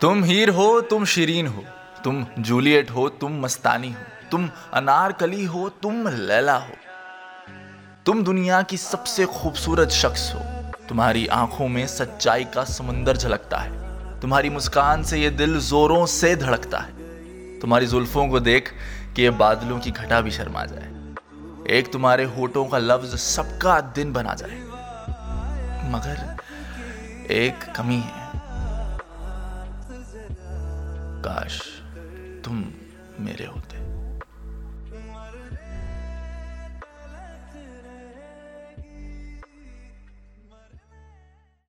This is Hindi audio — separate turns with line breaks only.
तुम हीर हो, तुम शिरीन हो, तुम जूलियट हो, तुम मस्तानी हो, तुम अनारकली हो, तुम लैला हो। तुम दुनिया की सबसे खूबसूरत शख्स हो। तुम्हारी आँखों में सच्चाई का समंदर झलकता है। तुम्हारी मुस्कान से ये दिल जोरों से धड़कता है। तुम्हारी जुल्फों को देख कि ये बादलों की घटा भी शर्मा जाए। एक तुम्हारे होठों का लफ्ज सबका दिन बना जाए। मगर एक कमी है। काश तुम मेरे होते।